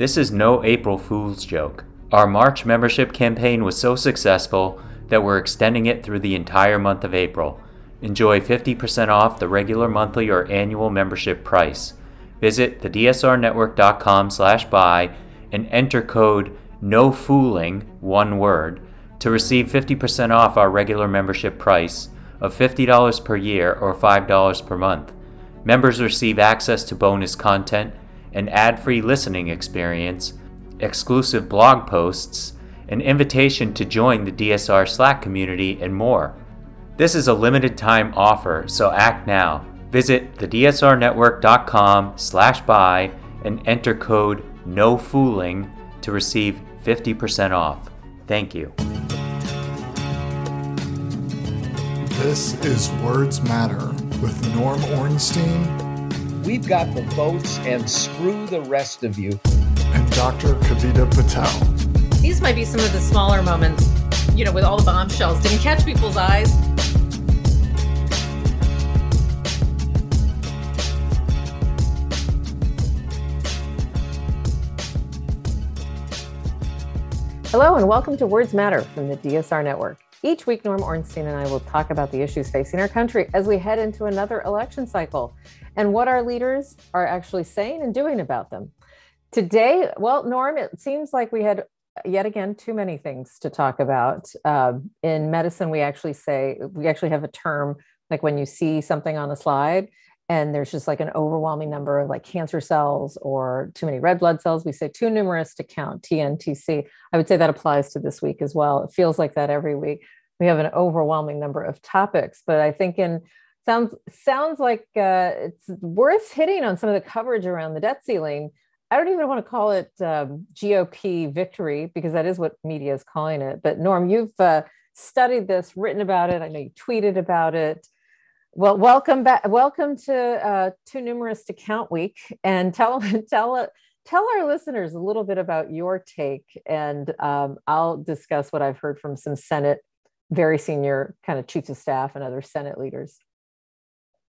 This is no April Fool's joke. Our March membership campaign was so successful that we're extending it through the entire month of April. Enjoy 50% off the regular monthly or annual membership price. Visit thedsrnetwork.com slash buy and enter code NOFOOLING, one word, to receive 50% off our regular membership price of $50 per year or $5 per month. Members receive access to bonus content, an ad-free listening experience, exclusive blog posts, an invitation to join the DSR Slack community, and more. This is a limited time offer, so act now. Visit thedsrnetwork.com slash buy and enter code NOFOOLING to receive 50% off. Thank you. This is Words Matter with Norm Ornstein. We've got the votes and screw the rest of you. And Dr. Kavita Patel. These might be some of the smaller moments, you know, with all the bombshells. Didn't catch people's eyes. Hello, and welcome to Words Matter from the DSR Network. Each week, Norm Ornstein and I will talk about the issues facing our country as we head into another election cycle and what our leaders are actually saying and doing about them. Today, well, Norm, it seems like we had yet again too many things to talk about. Uh, in medicine, we actually say, we actually have a term like when you see something on a slide and there's just like an overwhelming number of like cancer cells or too many red blood cells we say too numerous to count tntc i would say that applies to this week as well it feels like that every week we have an overwhelming number of topics but i think in sounds sounds like uh, it's worth hitting on some of the coverage around the debt ceiling. I don't even want to call it um, gop victory because that is what media is calling it. But norm you've uh, studied this written about it. I know you tweeted about it. Well, welcome back. Welcome to uh, Too Numerous to Count Week, and tell tell tell our listeners a little bit about your take, and um, I'll discuss what I've heard from some Senate, very senior kind of chiefs of staff and other Senate leaders.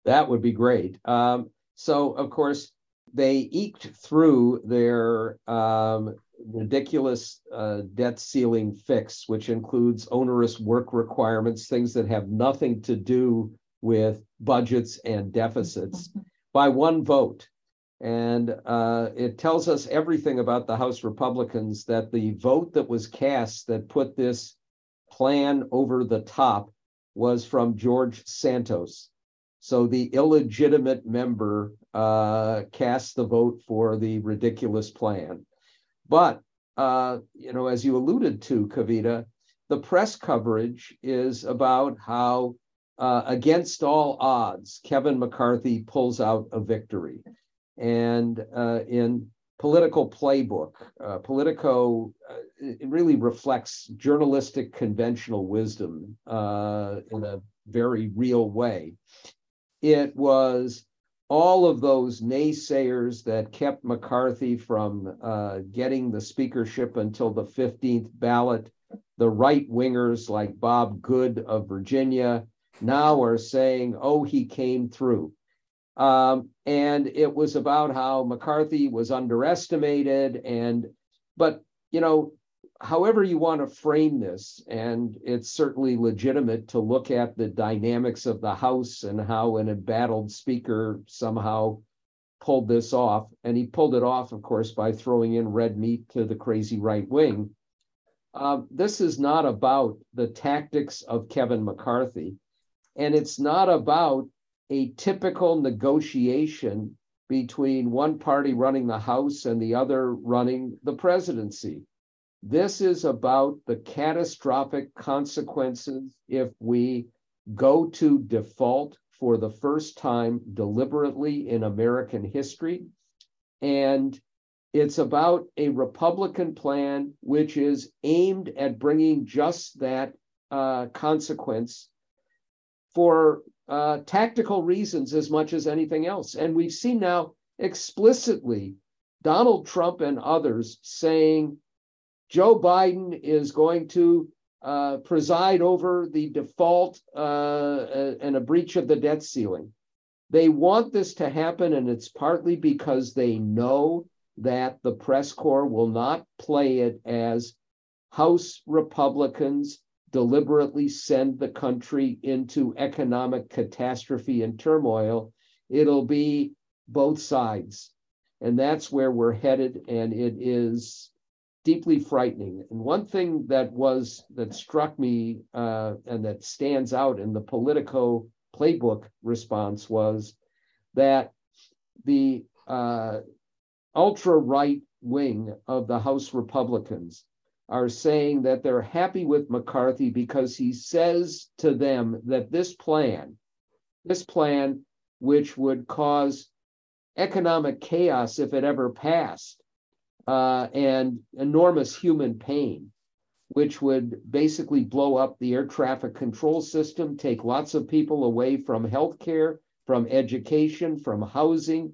That would be great. Um, so, of course, they eked through their um, ridiculous uh, debt ceiling fix, which includes onerous work requirements, things that have nothing to do with budgets and deficits by one vote. And uh, it tells us everything about the House Republicans that the vote that was cast that put this plan over the top was from George Santos. So the illegitimate member uh, cast the vote for the ridiculous plan. But, uh, you know, as you alluded to, Kavita, the press coverage is about how uh, against all odds, Kevin McCarthy pulls out a victory. And uh, in political Playbook, uh, Politico, uh, it really reflects journalistic conventional wisdom in a very real way. It was all of those naysayers that kept McCarthy from uh, getting the speakership until the 15th ballot, the right wingers like Bob Good of Virginia, now are saying, oh, he came through. Um, and it was about how McCarthy was underestimated. And, but, you know, however you want to frame this, and it's certainly legitimate to look at the dynamics of the House and how an embattled speaker somehow pulled this off. And he pulled it off, of course, by throwing in red meat to the crazy right wing. Uh, this is not about the tactics of Kevin McCarthy. And it's not about a typical negotiation between one party running the House and the other running the presidency. This is about the catastrophic consequences if we go to default for the first time deliberately in American history. And it's about a Republican plan which is aimed at bringing just that uh, consequence for uh, tactical reasons as much as anything else. And we've seen now explicitly Donald Trump and others saying Joe Biden is going to uh, preside over the default uh, and a breach of the debt ceiling. They want this to happen, and it's partly because they know that the press corps will not play it as House Republicans deliberately send the country into economic catastrophe and turmoil. It'll be both sides. And that's where we're headed. And it is deeply frightening. And one thing that was that struck me uh, and that stands out in the Politico playbook response was that the uh, ultra right wing of the House Republicans are saying that they're happy with McCarthy because he says to them that this plan, this plan, which would cause economic chaos if it ever passed, uh, and enormous human pain, which would basically blow up the air traffic control system, take lots of people away from healthcare, from education, from housing,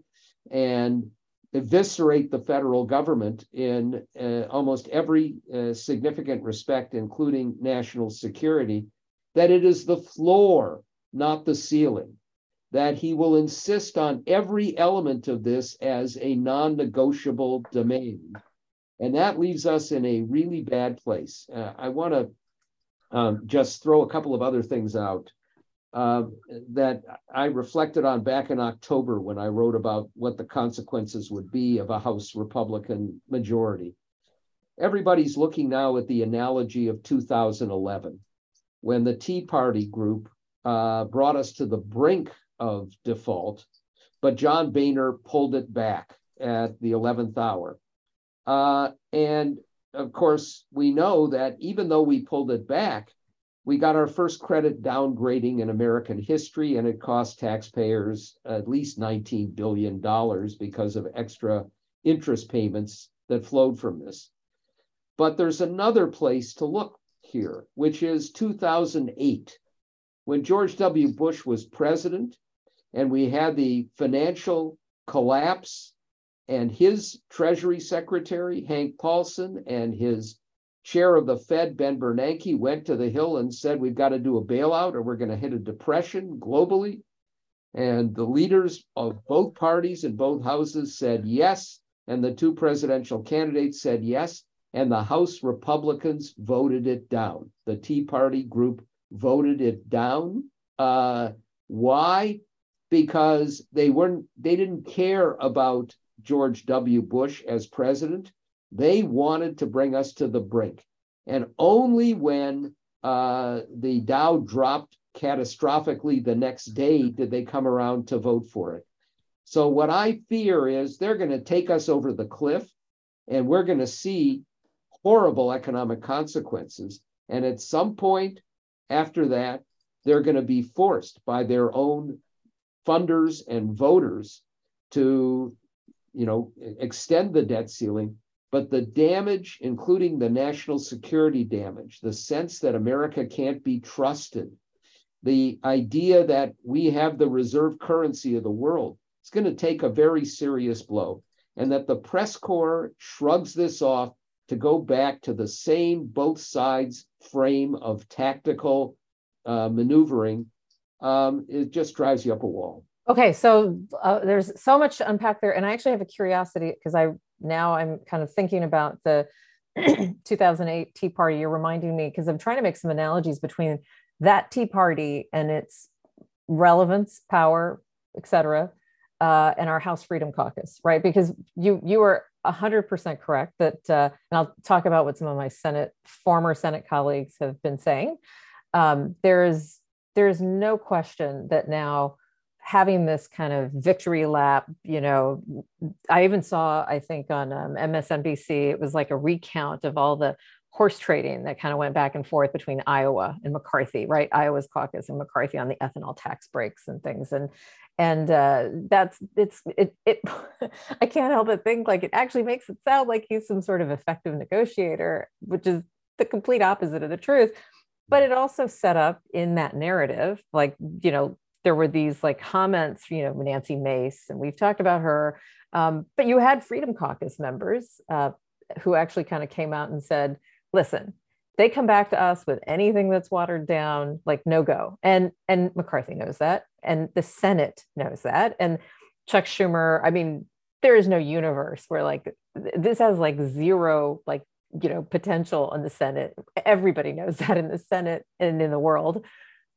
and eviscerate the federal government in uh, almost every uh, significant respect, including national security, that it is the floor, not the ceiling, that he will insist on every element of this as a non negotiable demand. And that leaves us in a really bad place. Uh, I want to um, just throw a couple of other things out uh, that I reflected on back in October when I wrote about what the consequences would be of a House Republican majority. Everybody's looking now at the analogy of 2011, when the Tea Party group uh, brought us to the brink of default, but John Boehner pulled it back at the 11th hour. Uh, and of course, we know that even though we pulled it back, we got our first credit downgrading in American history, and it cost taxpayers at least $19 billion because of extra interest payments that flowed from this. But there's another place to look here, which is 2008, when George W. Bush was president, and we had the financial collapse, and his Treasury Secretary, Hank Paulson, and his chair of the Fed, Ben Bernanke, went to the Hill and said, We've got to do a bailout or we're going to hit a depression globally. And the leaders of both parties in both houses said yes. And the two presidential candidates said yes. And the House Republicans voted it down. The Tea Party group voted it down. Uh, why? Because they weren't, they didn't care about George W. Bush as president. They wanted to bring us to the brink. And only when uh, the Dow dropped catastrophically the next day did they come around to vote for it. So, what I fear is they're going to take us over the cliff and we're going to see horrible economic consequences. And at some point after that, they're going to be forced by their own funders and voters to you know extend the debt ceiling but the damage, including the national security damage, the sense that America can't be trusted, the idea that we have the reserve currency of the world, it's going to take a very serious blow. And that the press corps shrugs this off to go back to the same both sides frame of tactical uh, maneuvering, um, it just drives you up a wall. Okay, so uh, there's so much to unpack there, and I actually have a curiosity because I now I'm kind of thinking about the 2008 Tea Party. You're reminding me because I'm trying to make some analogies between that Tea Party and its relevance, power, etc., uh, and our House Freedom Caucus, right? Because you you are 100% correct that, uh, and I'll talk about what some of my Senate former Senate colleagues have been saying. Um, there is there is no question that now having this kind of victory lap you know i even saw i think on um, msnbc it was like a recount of all the horse trading that kind of went back and forth between iowa and mccarthy right? Iowa's caucus and mccarthy on the ethanol tax breaks and things. And and uh, that's it's it, it i can't help but think like it actually makes it sound like he's some sort of effective negotiator which is the complete opposite of the truth but it also set up in that narrative like you know there were these like comments, you know, Nancy Mace, and we've talked about her. Um, but you had Freedom Caucus members uh, who actually kind of came out and said, listen, they come back to us with anything that's watered down, like no go. And and McCarthy knows that, and the Senate knows that, and Chuck Schumer. I mean, there is no universe where like this has like zero like you know potential in the senate. Everybody knows that in the senate and in the world.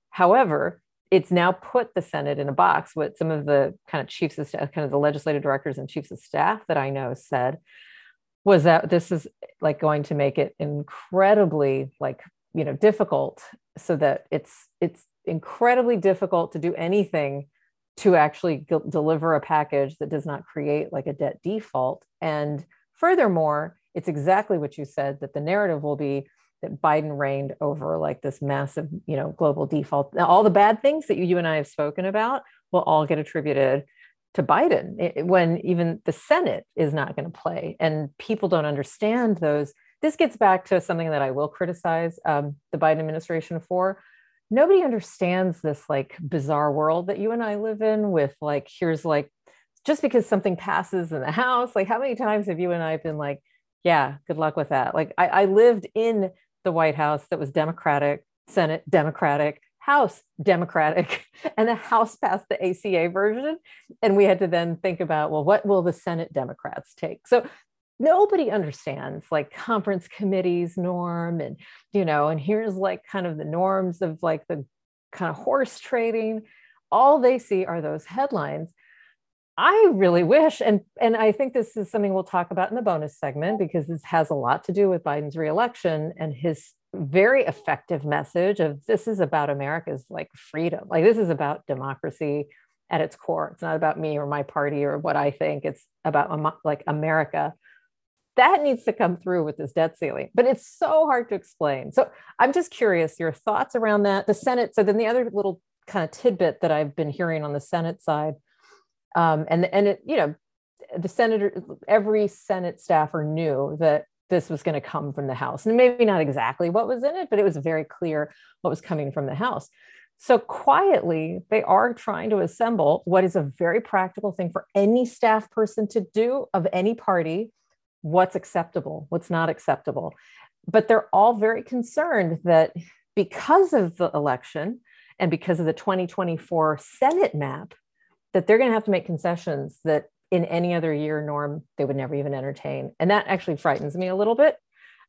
However it's now put the senate in a box what some of the kind of chiefs of staff kind of the legislative directors and chiefs of staff that i know said was that this is like going to make it incredibly like you know difficult so that it's it's incredibly difficult to do anything to actually g- deliver a package that does not create like a debt default. And furthermore it's exactly what you said that the narrative will be that Biden reigned over like this massive, you know, global default. All the bad things that you, you and I have spoken about will all get attributed to Biden when even the Senate is not going to play. And people don't understand those. This gets back to something that I will criticize um, the Biden administration for. Nobody understands this like bizarre world that you and I live in with like, here's like, just because something passes in the House, like how many times have you and I been like, yeah, good luck with that. Like I, I lived in the White House that was Democratic, Senate Democratic, House Democratic, and the House passed the ACA version. And we had to then think about, well, what will the Senate Democrats take? So nobody understands like conference committees norm and you know and here's like kind of the norms of like the kind of horse trading all they see are those headlines I really wish, and and I think this is something we'll talk about in the bonus segment because this has a lot to do with Biden's reelection and his very effective message of this is about America's like freedom, like this is about democracy at its core. It's not about me or my party or what I think. It's about like America. That needs to come through with this debt ceiling, but it's so hard to explain. So I'm just curious your thoughts around that. The Senate. So then the other little kind of tidbit that I've been hearing on the Senate side um, and and it, you know, the senator, every Senate staffer knew that this was going to come from the House, and maybe not exactly what was in it, but it was very clear what was coming from the House. So quietly, they are trying to assemble what is a very practical thing for any staff person to do of any party. What's acceptable? What's not acceptable? But they're all very concerned that because of the election and because of the 2024 Senate map, that they're going to have to make concessions that in any other year norm they would never even entertain. And that actually frightens me a little bit.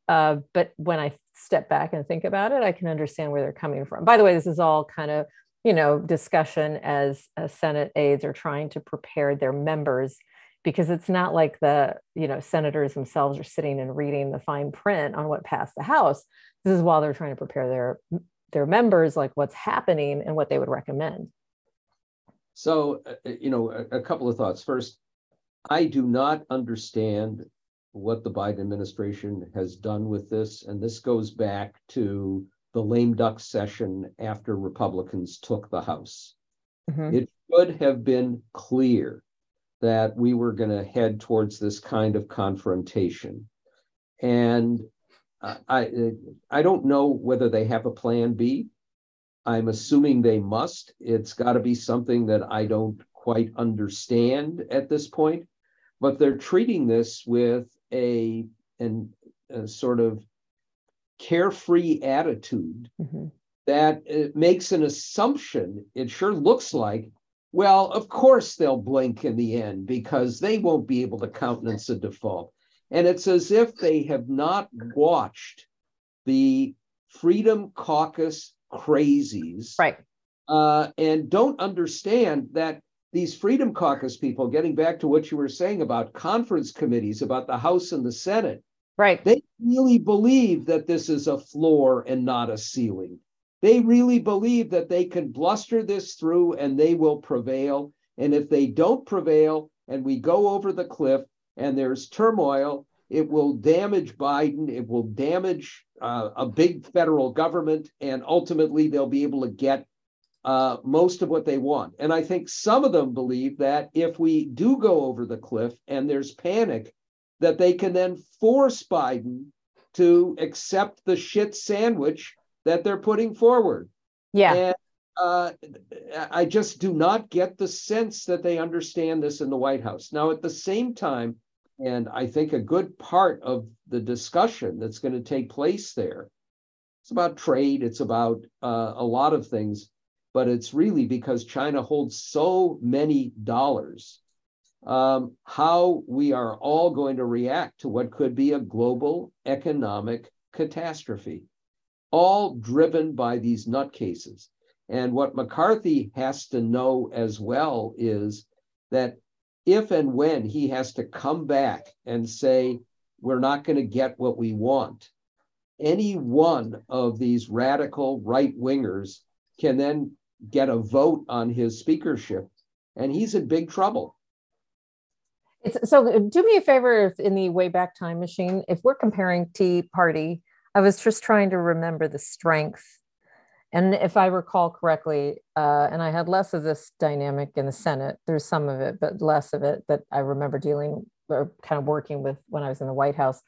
Uh, but when i step back and think about it i can understand where they're coming from. By the way this is all kind of you know discussion as, as senate aides are trying to prepare their members because it's not like the you know senators themselves are sitting and reading the fine print on what passed the house. This is while they're trying to prepare their their members like what's happening and what they would recommend so, uh, uh, you know, a, a couple of thoughts. First, I do not understand what the Biden administration has done with this. And this goes back to the lame duck session after Republicans took the House. Mm-hmm. It should have been clear that we were going to head towards this kind of confrontation. And I, I don't know whether they have a plan B. I'm assuming they must. It's got to be something that I don't quite understand at this point, but they're treating this with a, an, a sort of carefree attitude mm-hmm. that it makes an assumption. It sure looks like, well, of course they'll blink in the end because they won't be able to countenance a default. And it's as if they have not watched the Freedom Caucus crazies. Right. Uh, and don't understand that these Freedom Caucus people, getting back to what you were saying about conference committees, about the House and the Senate, right? They really believe that this is a floor and not a ceiling. They really believe that they can bluster this through and they will prevail. And if they don't prevail and we go over the cliff and there's turmoil, it will damage Biden. It will damage uh, a big federal government, and ultimately they'll be able to get uh, most of what they want. And I think some of them believe that if we do go over the cliff and there's panic, that they can then force Biden to accept the shit sandwich that they're putting forward. Yeah. And uh, I just do not get the sense that they understand this in the White House. Now, at the same time, and I think a good part of the discussion that's going to take place there, it's about trade, it's about uh, a lot of things, but it's really because China holds so many dollars um, how we are all going to react to what could be a global economic catastrophe, all driven by these nutcases. And what McCarthy has to know as well is that if and when he has to come back and say, we're not going to get what we want, any one of these radical right wingers can then get a vote on his speakership, and he's in big trouble. It's, so do me a favor if in the Wayback Time Machine. If we're comparing Tea Party, I was just trying to remember the strength. And if I recall correctly, uh, and I had less of this dynamic in the Senate, there's some of it, but less of it that I remember dealing or kind of working with when I was in the White House.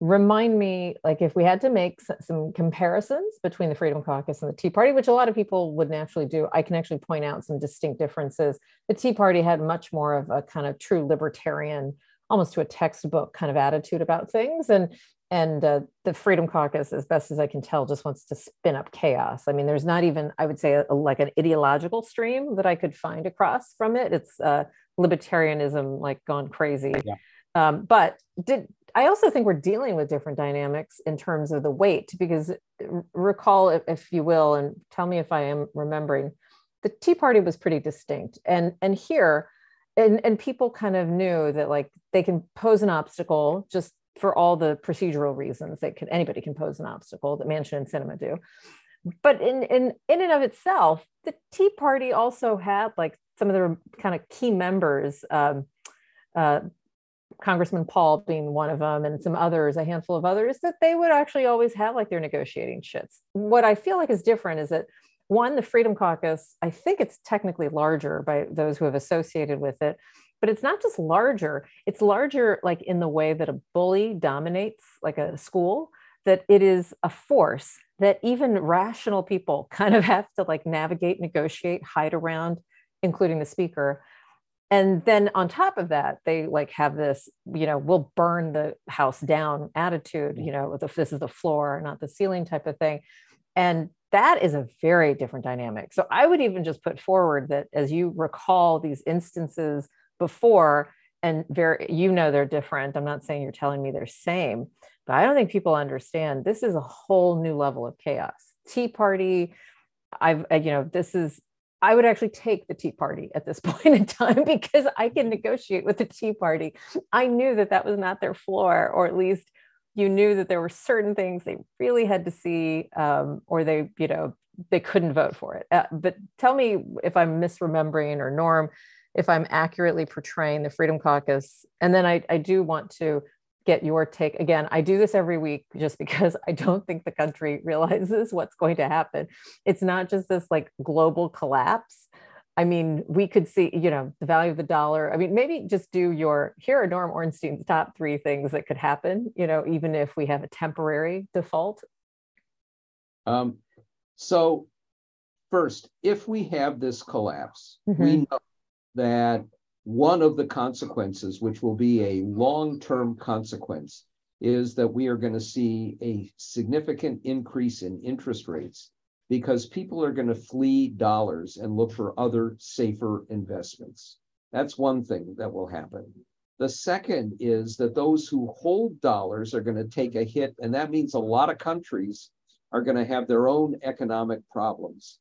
Remind me like if we had to make some comparisons between the freedom caucus and the tea party which a lot of people would naturally do i can actually point out some distinct differences. The tea party had much more of a kind of true libertarian almost to a textbook kind of attitude about things. And and uh, the freedom caucus as best as i can tell just wants to spin up chaos i mean there's not even i would say a, a, like an ideological stream that i could find across from it it's uh, libertarianism like gone crazy yeah. um, but did I also think we're dealing with different dynamics in terms of the weight, because recall, if, if you will, and tell me if I am remembering, the Tea Party was pretty distinct. And, and here, and, and people kind of knew that like they can pose an obstacle just for all the procedural reasons that can, anybody can pose an obstacle that Manchin and Sinema do. But in, in, in and of itself, the Tea Party also had like some of their kind of key members, um, uh, Congressman Paul being one of them, and some others, a handful of others, that they would actually always have like their negotiating shits. What I feel like is different is that one, the Freedom Caucus, I think it's technically larger by those who have associated with it, but it's not just larger, it's larger like in the way that a bully dominates like a school, that it is a force that even rational people kind of have to like navigate, negotiate, hide around, including the speaker. And then on top of that they like have this you know we'll burn the house down attitude you know this is the floor not the ceiling type of thing. And that is a very different dynamic. So i would even just put forward that as you recall these instances before and very you know they're different i'm not saying you're telling me they're same but i don't think people understand this is a whole new level of chaos tea party i've you know this is I would actually take the Tea Party at this point in time because I can negotiate with the Tea Party. I knew that that was not their floor, or at least you knew that there were certain things they really had to see, um, or they, you know, they couldn't vote for it. Uh, but tell me if I'm misremembering or Norm, if I'm accurately portraying the Freedom Caucus. And then I, I do want to get your take. Again i do this every week just because i don't think the country realizes what's going to happen. It's not just this like global collapse. I mean we could see you know the value of the dollar. I mean maybe just do your here are norm ornstein's top three things that could happen you know even if we have a temporary default. Um, so first if we have this collapse mm-hmm. we know that one of the consequences, which will be a long term consequence, is that we are going to see a significant increase in interest rates because people are going to flee dollars and look for other safer investments. That's one thing that will happen. The second is that those who hold dollars are going to take a hit, and that means a lot of countries are going to have their own economic problems.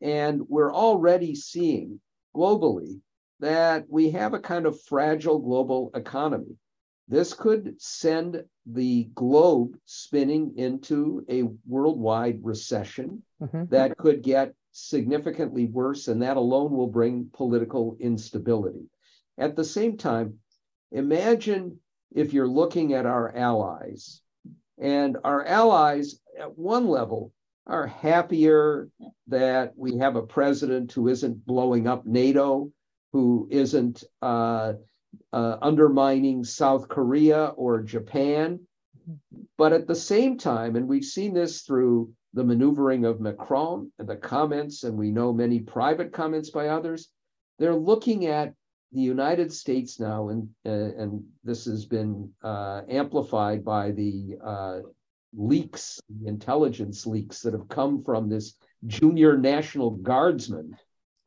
And we're already seeing globally that we have a kind of fragile global economy. This could send the globe spinning into a worldwide recession mm-hmm. that could get significantly worse, and that alone will bring political instability. At the same time, imagine if you're looking at our allies, and our allies at one level are happier that we have a president who isn't blowing up NATO who isn't uh, uh, undermining South Korea or Japan. But at the same time, and we've seen this through the maneuvering of Macron and the comments, and we know many private comments by others, they're looking at the United States now, and, uh, and this has been uh, amplified by the uh, leaks, the intelligence leaks that have come from this junior National Guardsman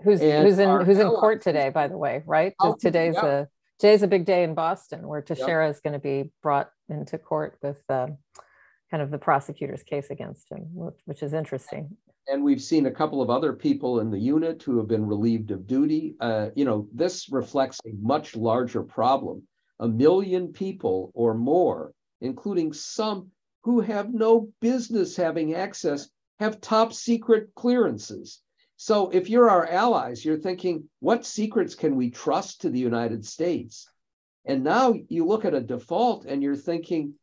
who's who's in who's in court today, by the way, right? Oh, today's yeah. a today's a big day in Boston where Teixeira yep. is going to be brought into court with uh, kind of the prosecutor's case against him, which is interesting. And we've seen a couple of other people in the unit who have been relieved of duty. Uh, you know, this reflects a much larger problem. A million people or more, including some who have no business having access, have top secret clearances. So if you're our allies, you're thinking, what secrets can we trust to the United States? And now you look at a default and you're thinking,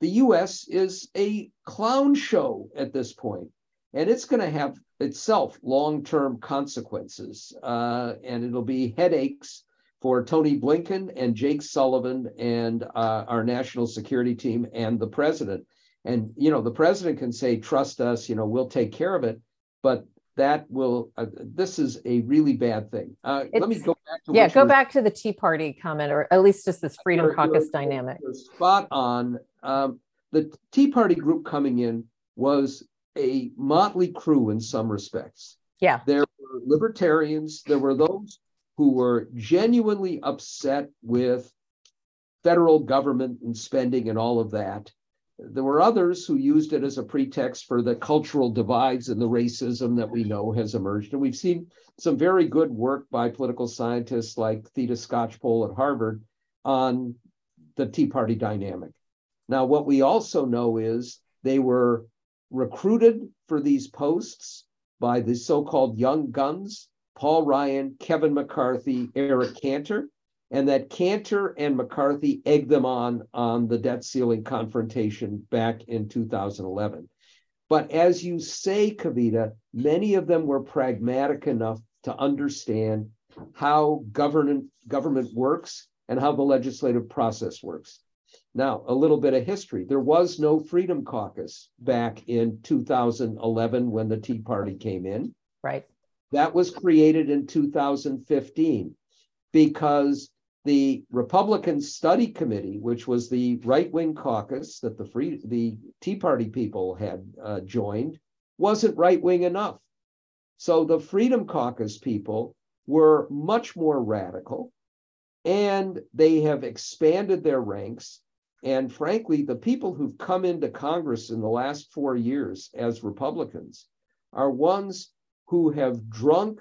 the US is a clown show at this point, and it's going to have itself long term consequences. Uh, and it'll be headaches for Tony Blinken and Jake Sullivan and uh, our national security team and the president. And, you know, the president can say, trust us, you know, we'll take care of it. But that will uh, this is a really bad thing. Uh, let me go back to yeah go back to the tea party comment or at least just this freedom you're, caucus you're, dynamic. you're spot on. Um, the tea party group coming in was a motley crew in some respects. Yeah. There were libertarians there were those who were genuinely upset with federal government and spending and all of that there were others who used it as a pretext for the cultural divides and the racism that we know has emerged. And we've seen some very good work by political scientists like Theda Skocpol at Harvard on the Tea Party dynamic. Now, what we also know is they were recruited for these posts by the so called young guns Paul Ryan, Kevin McCarthy, Eric Cantor and that Cantor and McCarthy egged them on on the debt ceiling confrontation back in 2011. But as you say, Kavita, many of them were pragmatic enough to understand how government government works and how the legislative process works. Now, a little bit of history. There was no Freedom Caucus back in 2011 when the Tea Party came in. Right. That was created in 2015 because the Republican Study Committee, which was the right wing caucus that the free the Tea Party people had uh, joined, wasn't right wing enough. So the Freedom Caucus people were much more radical, and they have expanded their ranks. And frankly, the people who've come into Congress in the last four years as Republicans are ones who have drunk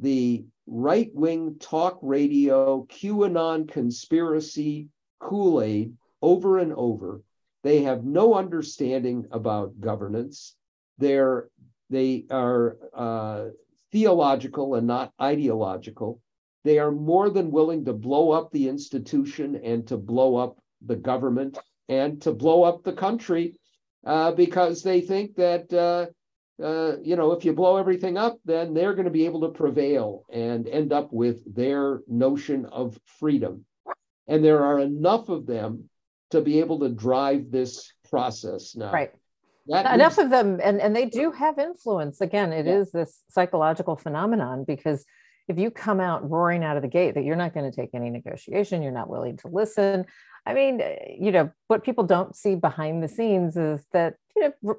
the right wing talk radio, QAnon conspiracy Kool Aid over and over. They have no understanding about governance. They're, they are uh, theological and not ideological. They are more than willing to blow up the institution and to blow up the government and to blow up the country uh, because they think that uh, uh, you know, if you blow everything up, then they're going to be able to prevail and end up with their notion of freedom. And there are enough of them to be able to drive this process now. Right. That enough of them, and, and they do have influence. Again, it yeah. is this psychological phenomenon because if you come out roaring out of the gate that you're not going to take any negotiation, you're not willing to listen. I mean, you know, what people don't see behind the scenes is that you know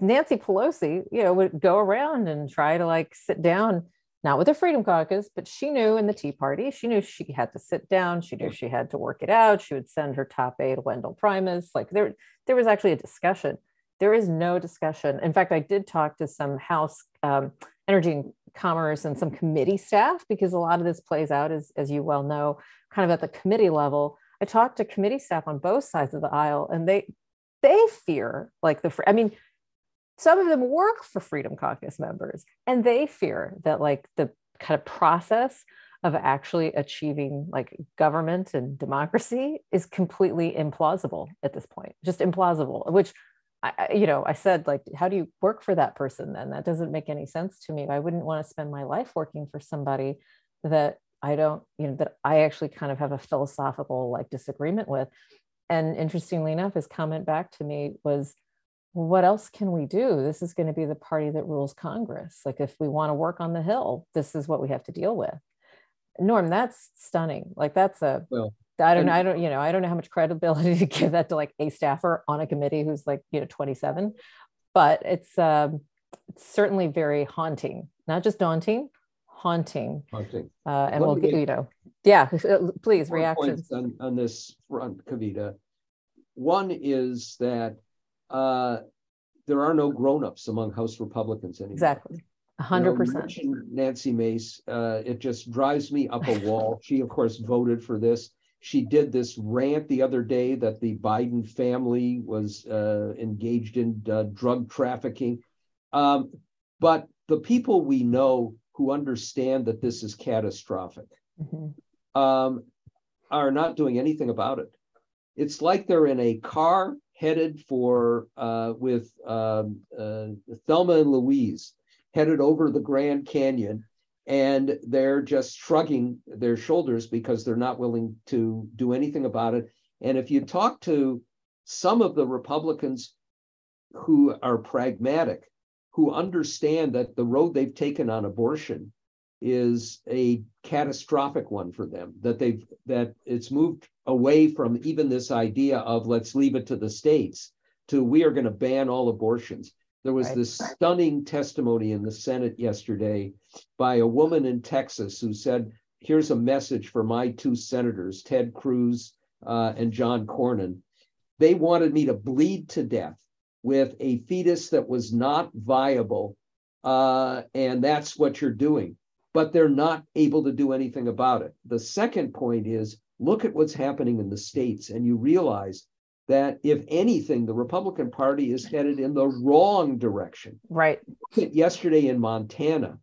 Nancy Pelosi, you know, would go around and try to like sit down, not with the Freedom Caucus, but she knew in the Tea Party, she knew she had to sit down. She knew she had to work it out. She would send her top aide, Wendell Primus. Like there, there was actually a discussion. There is no discussion. In fact, I did talk to some House um, Energy and Commerce and some committee staff because a lot of this plays out, as, as you well know, kind of at the committee level. I talked to committee staff on both sides of the aisle, and they they fear like the i mean some of them work for freedom caucus members and they fear that like the kind of process of actually achieving like government and democracy is completely implausible at this point just implausible which I, you know i said like how do you work for that person then? That doesn't make any sense to me. I wouldn't want to spend my life working for somebody that i don't you know that i actually kind of have a philosophical like disagreement with. And interestingly enough his comment back to me was what else can we do? This is going to be the party that rules Congress. Like, if we want to work on the Hill, this is what we have to deal with. Norm, that's stunning. Like, that's a, well, I don't know, I don't, you know, I don't know how much credibility to give that to like a staffer on a committee who's like, you know, 27, but it's, um, it's certainly very haunting, not just daunting, haunting. Haunting. Uh, and Let we'll get, you know, yeah, please, Four reactions. On, on this front, Kavita. One is that uh, there are no grown-ups among House Republicans anymore. Exactly. A You hundred know. Nancy Mace, uh, it just drives me up a wall. She, of course, voted for this. She did this rant the other day that the Biden family was uh, engaged in uh, drug trafficking. Um, but the people we know who understand that this is catastrophic Mhm. um, are not doing anything about it. It's like they're in a car headed for uh, with um, uh, Thelma and Louise headed over the Grand Canyon, and they're just shrugging their shoulders because they're not willing to do anything about it. And if you talk to some of the Republicans who are pragmatic, who understand that the road they've taken on abortion is a catastrophic one for them that they've that it's moved away from even this idea of let's leave it to the states to we are going to ban all abortions there was Right. this stunning testimony in the senate yesterday by a woman in texas who said here's a message for my two senators ted cruz uh, and john cornyn they wanted me to bleed to death with a fetus that was not viable uh, and that's what you're doing but they're not able to do anything about it. The second point is look at what's happening in the states, and you realize that if anything, the Republican Party is headed in the wrong direction. Right. Yesterday in Montana,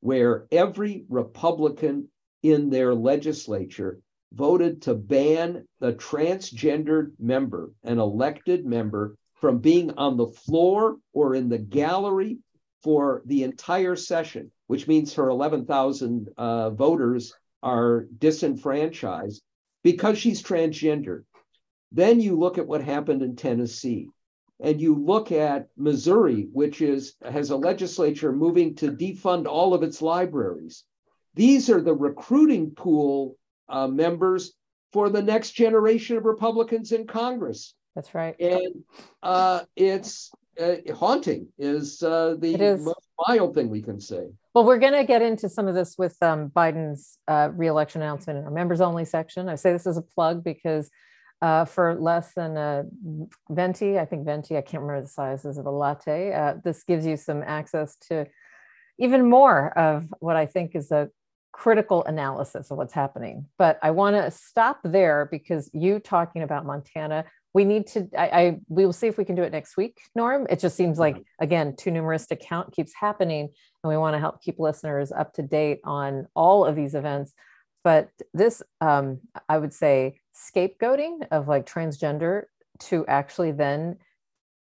where every Republican in their legislature voted to ban the transgendered member, an elected member, from being on the floor or in the gallery for the entire session, which means her 11,000 uh, voters are disenfranchised because she's transgender. Then you look at what happened in Tennessee, and you look at Missouri, which is has a legislature moving to defund all of its libraries. These are the recruiting pool uh, members for the next generation of Republicans in Congress, That's right. and uh, it's uh, haunting. Is uh, the It is. most mild thing we can say. Well, we're going to get into some of this with um, Biden's uh, reelection announcement in our members only section. I say this as a plug because uh, for less than a venti, I think venti, I can't remember the sizes of a latte. Uh, this gives you some access to even more of what I think is a critical analysis of what's happening. But I want to stop there because you talking about Montana, we need to. I, I we will see if we can do it next week, Norm. It just seems like again too numerous to count keeps happening, and we want to help keep listeners up to date on all of these events. But this, um, I would say, scapegoating of like transgender to actually then,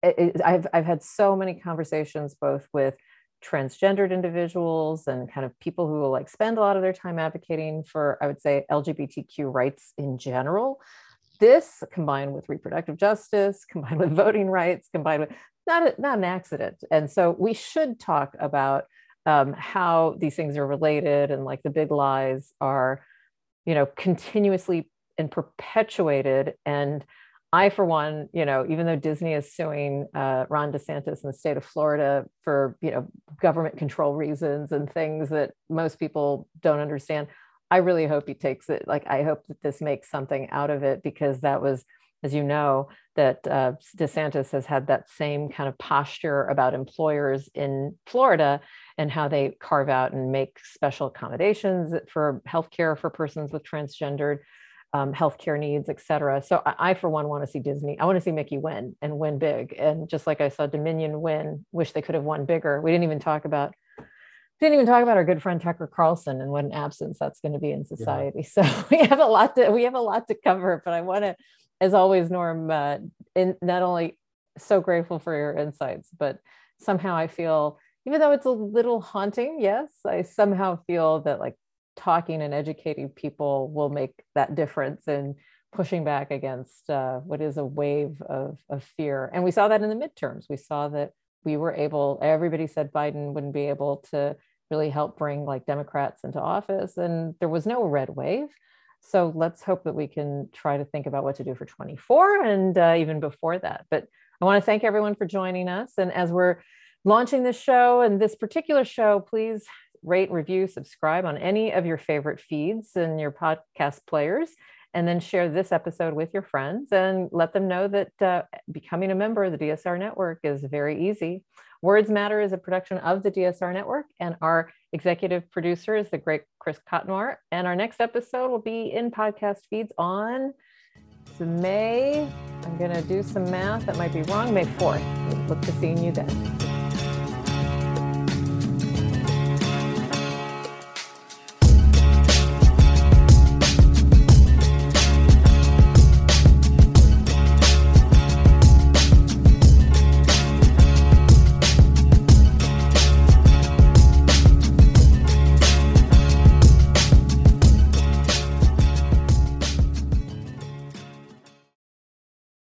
it, it- I've I've had so many conversations both with transgendered individuals and kind of people who will like spend a lot of their time advocating for i would say lgbtq rights in general this combined with reproductive justice combined with voting rights combined with not, a, not an accident. And so we should talk about um, how these things are related and like the big lies are you know continuously and perpetuated. And I, for one, you know, even though Disney is suing uh, Ron DeSantis in the state of Florida for, you know, government control reasons and things that most people don't understand, I really hope he takes it. Like, I hope that this makes something out of it because that was, as you know, that uh, DeSantis has had that same kind of posture about employers in Florida and how they carve out and make special accommodations for healthcare for persons with transgendered um, healthcare needs, et cetera. So I, I, for one, want to see Disney. I want to see Mickey win and win big. And just like I saw Dominion win, wish they could have won bigger. We didn't even talk about didn't even talk about our good friend Tucker Carlson and what an absence that's going to be in society. Yeah. So we have a lot to we have a lot to cover. But I want to, as always, Norm, uh, in, not only so grateful for your insights, but somehow I feel, even though it's a little haunting, yes, I somehow feel that like talking and educating people will make that difference in pushing back against uh, what is a wave of, of fear. And we saw that in the midterms. We saw that we were able, everybody said Biden wouldn't be able to really help bring like Democrats into office, and there was no red wave. So let's hope that we can try to think about what to do for 24 and uh, even before that. But I want to thank everyone for joining us. And as we're launching this show and this particular show, please rate, review, subscribe on any of your favorite feeds and your podcast players. And then share this episode with your friends and let them know that uh, becoming a member of the DSR network is very easy. Words Matter is a production of the DSR network, and our executive producer is the great Chris Cotnoir. And our next episode will be in podcast feeds on May, I'm going to do some math that might be wrong, May 4th. Look to seeing you then.